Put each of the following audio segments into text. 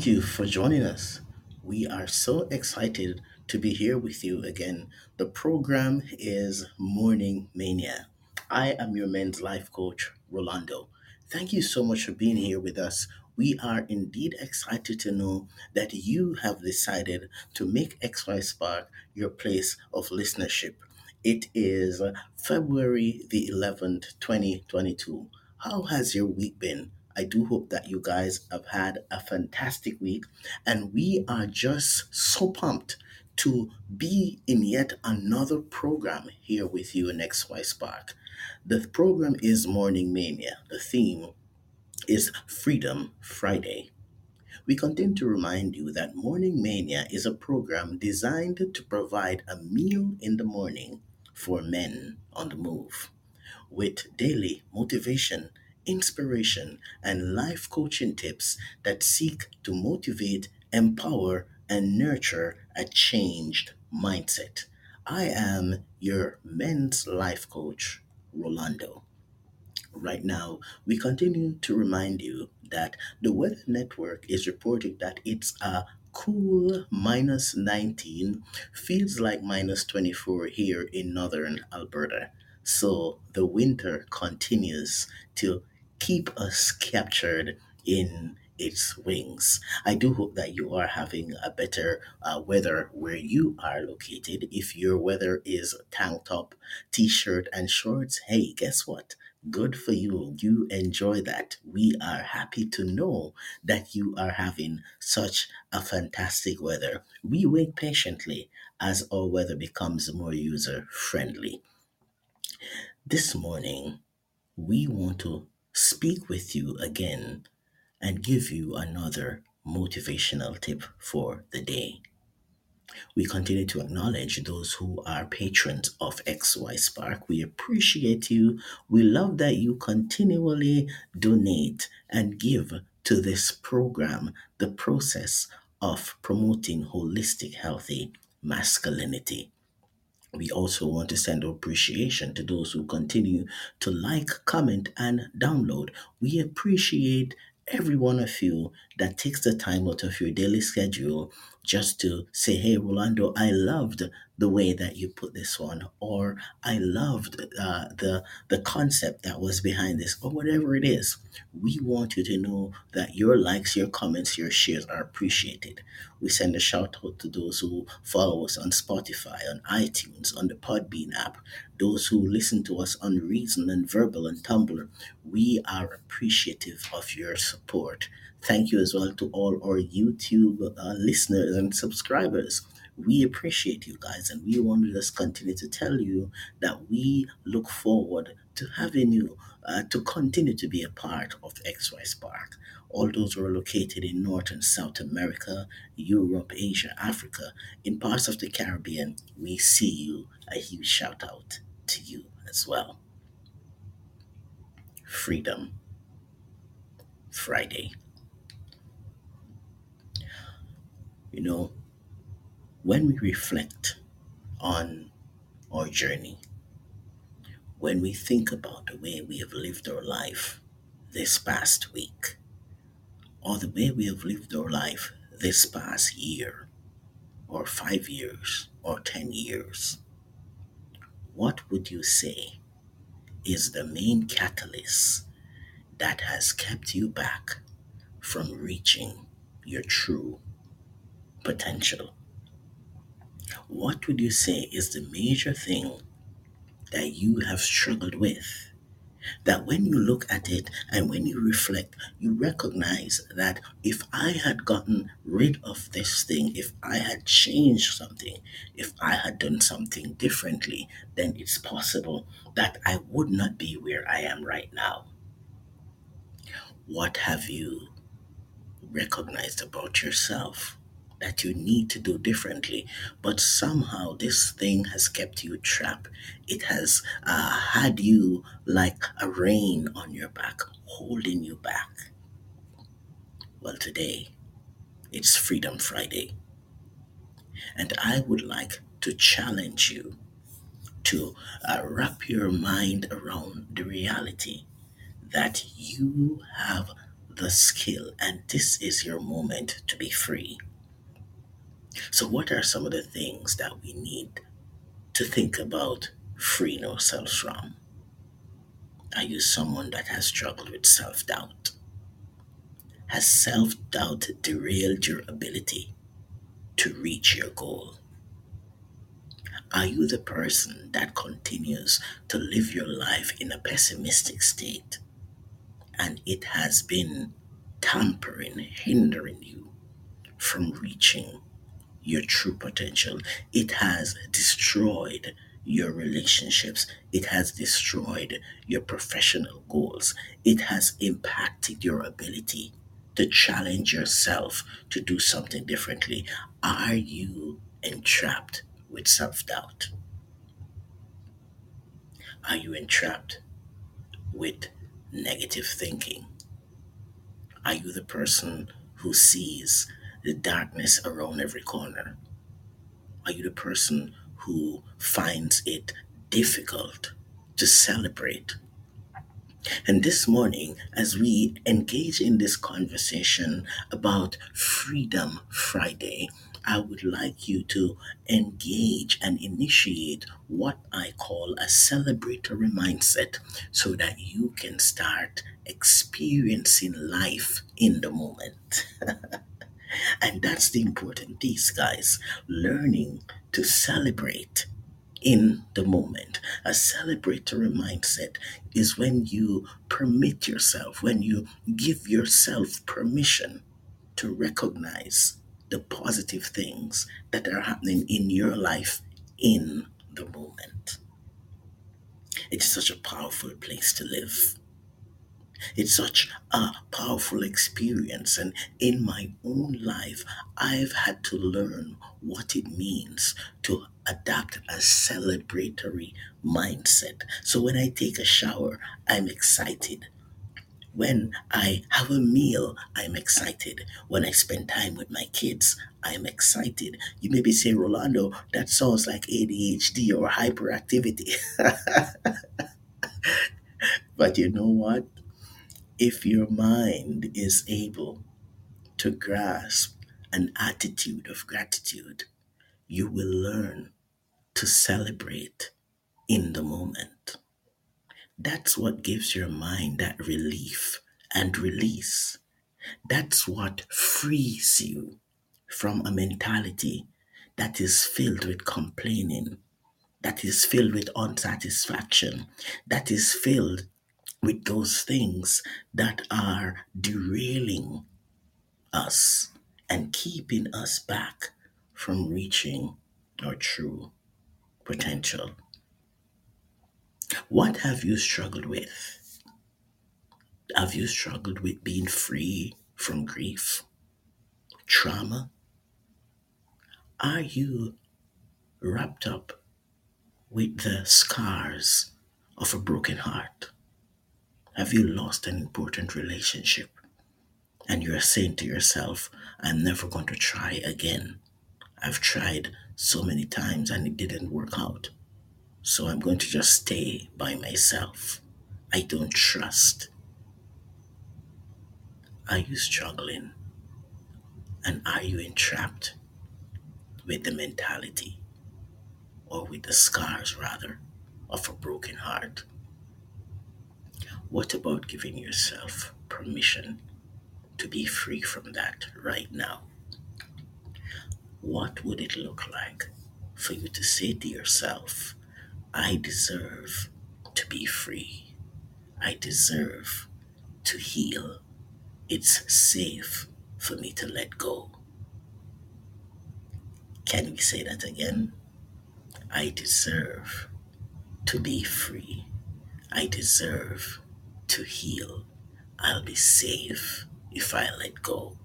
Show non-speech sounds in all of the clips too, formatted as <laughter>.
Thank you for joining us. We are so excited to be here with you again. The program is Morning Mania. I am your men's life coach, Rolando. Thank you so much for being here with us. We are indeed excited to know that you have decided to make XY Spark your place of listenership. It is February the 11th, 2022. How has your week been? I do hope that you guys have had a fantastic week, and we are just so pumped to be in yet another program here with you in XY Spark. The program is Morning Mania. The theme is Freedom Friday. We continue to remind you that Morning Mania is a program designed to provide a meal in the morning for men on the move with daily motivation, inspiration, and life coaching tips that seek to motivate, empower, and nurture a changed mindset. I am your men's life coach, Rolando. Right now, we continue to remind you that the Weather Network is reporting that it's a cool minus 19, feels like minus 24 here in northern Alberta. So the winter continues to keep us captured in its wings. I do hope that you are having a better uh, weather where you are located. If your weather is tank top, t shirt, and shorts, hey, guess what? Good for you. You enjoy that. We are happy to know that you are having such a fantastic weather. We wait patiently as our weather becomes more user friendly. This morning, we want to speak with you again and give you another motivational tip for the day. We continue to acknowledge those who are patrons of XY Spark. We appreciate you. We love that you continually donate and give to this program, the process of promoting holistic, healthy masculinity. We also want to send appreciation to those who continue to like, comment, and download. We appreciate every one of you that takes the time out of your daily schedule just to say, Hey, Rolando, I loved the way that you put this one, or I loved uh, the, the concept that was behind this, or whatever it is. We want you to know that your likes, your comments, your shares are appreciated. We send a shout out to those who follow us on Spotify, on iTunes, on the Podbean app, those who listen to us on Reason and Verbal and Tumblr. We are appreciative of your support. Thank you as well to all our YouTube uh, listeners and subscribers. We appreciate you guys, and we want to just continue to tell you that we look forward to having you uh, to continue to be a part of XY Spark. All those who are located in North and South America, Europe, Asia, Africa, in parts of the Caribbean, we see you. A huge shout out to you as well. Freedom Friday. You know, when we reflect on our journey, when we think about the way we have lived our life this past week, or the way we have lived our life this past year, or five years, or 10 years, what would you say is the main catalyst that has kept you back from reaching your true potential? What would you say is the major thing that you have struggled with? That when you look at it and when you reflect, you recognize that if I had gotten rid of this thing, if I had changed something, if I had done something differently, then it's possible that I would not be where I am right now. What have you recognized about yourself that you need to do differently, but somehow this thing has kept you trapped. It has uh, had you like a rein on your back, holding you back. Well, today it's Freedom Friday, and I would like to challenge you to uh, wrap your mind around the reality that you have the skill, and this is your moment to be free. So, what are some of the things that we need to think about freeing ourselves from? Are you someone that has struggled with self doubt? Has self doubt derailed your ability to reach your goal? Are you the person that continues to live your life in a pessimistic state and it has been tampering, hindering you from reaching your true potential? It has destroyed your relationships. It has destroyed your professional goals. It has impacted your ability to challenge yourself to do something differently. Are you entrapped with self doubt? Are you entrapped with negative thinking? Are you the person who sees the darkness around every corner? Are you the person who finds it difficult to celebrate? And this morning, as we engage in this conversation about Freedom Friday, I would like you to engage and initiate what I call a celebratory mindset so that you can start experiencing life in the moment. <laughs> And that's the important piece, guys. Learning to celebrate in the moment. A celebratory mindset is when you permit yourself, when you give yourself permission to recognize the positive things that are happening in your life in the moment. It's such a powerful place to live. It's such a powerful experience. And in my own life, I've had to learn what it means to adapt a celebratory mindset. So when I take a shower, I'm excited. When I have a meal, I'm excited. When I spend time with my kids, I'm excited. You may be saying, Rolando, that sounds like ADHD or hyperactivity. <laughs> but you know what? If your mind is able to grasp an attitude of gratitude, you will learn to celebrate in the moment. That's what gives your mind that relief and release. That's what frees you from a mentality that is filled with complaining, that is filled with unsatisfaction, that is filled with those things that are derailing us and keeping us back from reaching our true potential. What have you struggled with? Have you struggled with being free from grief, trauma? Are you wrapped up with the scars of a broken heart? Have you lost an important relationship and you're saying to yourself, I'm never going to try again? I've tried so many times and it didn't work out. So I'm going to just stay by myself. I don't trust. Are you struggling? And are you entrapped with the mentality or with the scars, rather, of a broken heart? What about giving yourself permission to be free from that right now? What would it look like for you to say to yourself, I deserve to be free. I deserve to heal. It's safe for me to let go. Can we say that again? I deserve to be free. I deserve to heal. I'll be safe if I let go.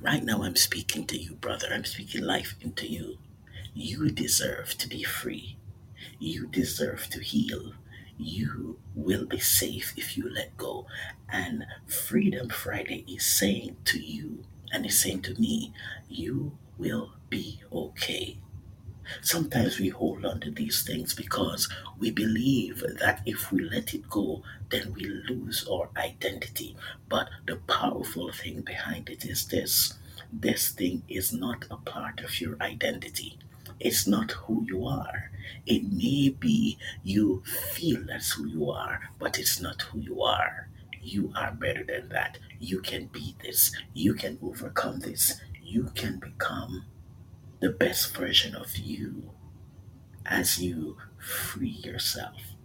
Right now, I'm speaking to you, brother. I'm speaking life into you. You deserve to be free. You deserve to heal. You will be safe if you let go. And Freedom Friday is saying to you, and is saying to me, you will be okay. Sometimes we hold on to these things because we believe that if we let it go, then we lose our identity. But the powerful thing behind it is this this thing is not a part of your identity. It's not who you are. It may be you feel that's who you are, but it's not who you are. You are better than that. You can be this. You can overcome this. You can become the best version of you as you free yourself,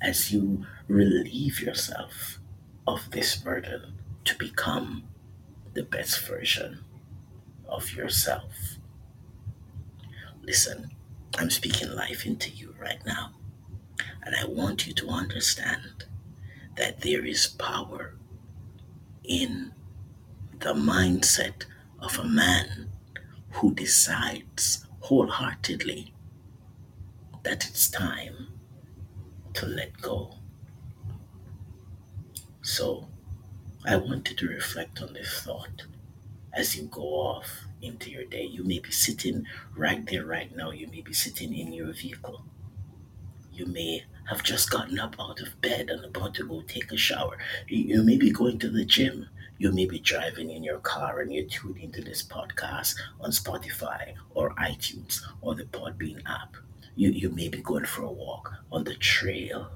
as you relieve yourself of this burden to become the best version of yourself. Listen, I'm speaking life into you right now, and I want you to understand that there is power in the mindset of a man who decides wholeheartedly that it's time to let go. So, I want you to reflect on this thought as you go off into your day. You may be sitting right there, right now. You may be sitting in your vehicle. You may have just gotten up out of bed and about to go take a shower. You may be going to the gym. You may be driving in your car and you're tuning into this podcast on Spotify or iTunes or the Podbean app. You, you may be going for a walk on the trail.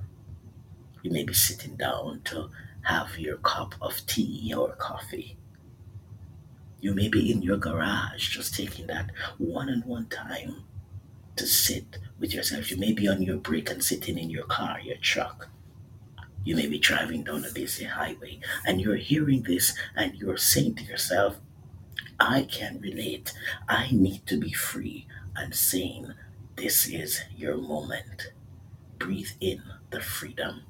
You may be sitting down to have your cup of tea or coffee. You may be in your garage just taking that one on one time to sit with yourself. You may be on your break and sitting in your car, your truck. You may be driving down a busy highway and you're hearing this and you're saying to yourself, I can relate. I need to be free and sane. This is your moment. Breathe in the freedom.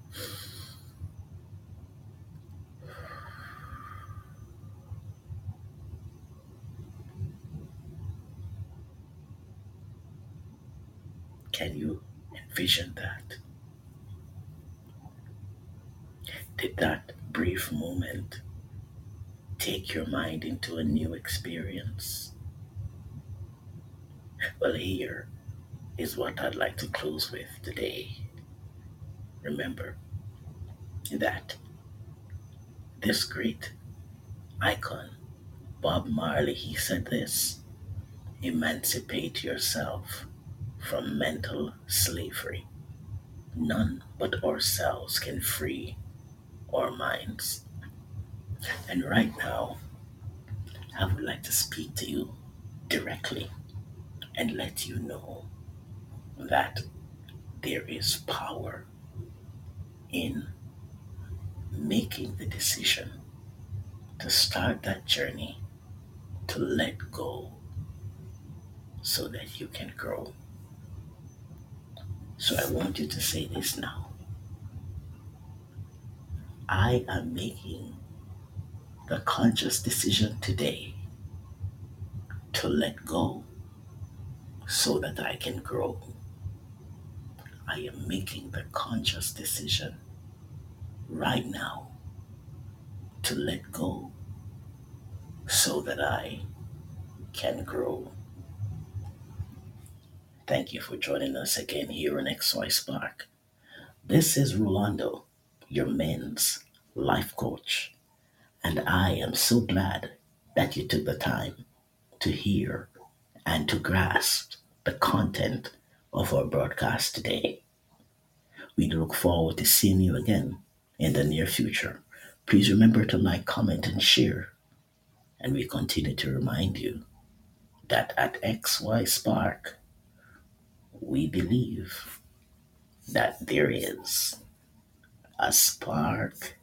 Can you envision that? Did that brief moment take your mind into a new experience? Well, here is what I'd like to close with today. Remember that this great icon, Bob Marley, he said this emancipate yourself from mental slavery. None but ourselves can free our minds. And right now, I would like to speak to you directly and let you know that there is power in making the decision to start that journey to let go so that you can grow. So I want you to say this now. I am making the conscious decision today to let go so that I can grow. I am making the conscious decision right now to let go so that I can grow. Thank you for joining us again here on XY Spark. This is Rolando, your men's life coach, and I am so glad that you took the time to hear and to grasp the content of our broadcast today. We look forward to seeing you again in the near future. Please remember to like, comment, and share. And we continue to remind you that at XY Spark, we believe that there is a spark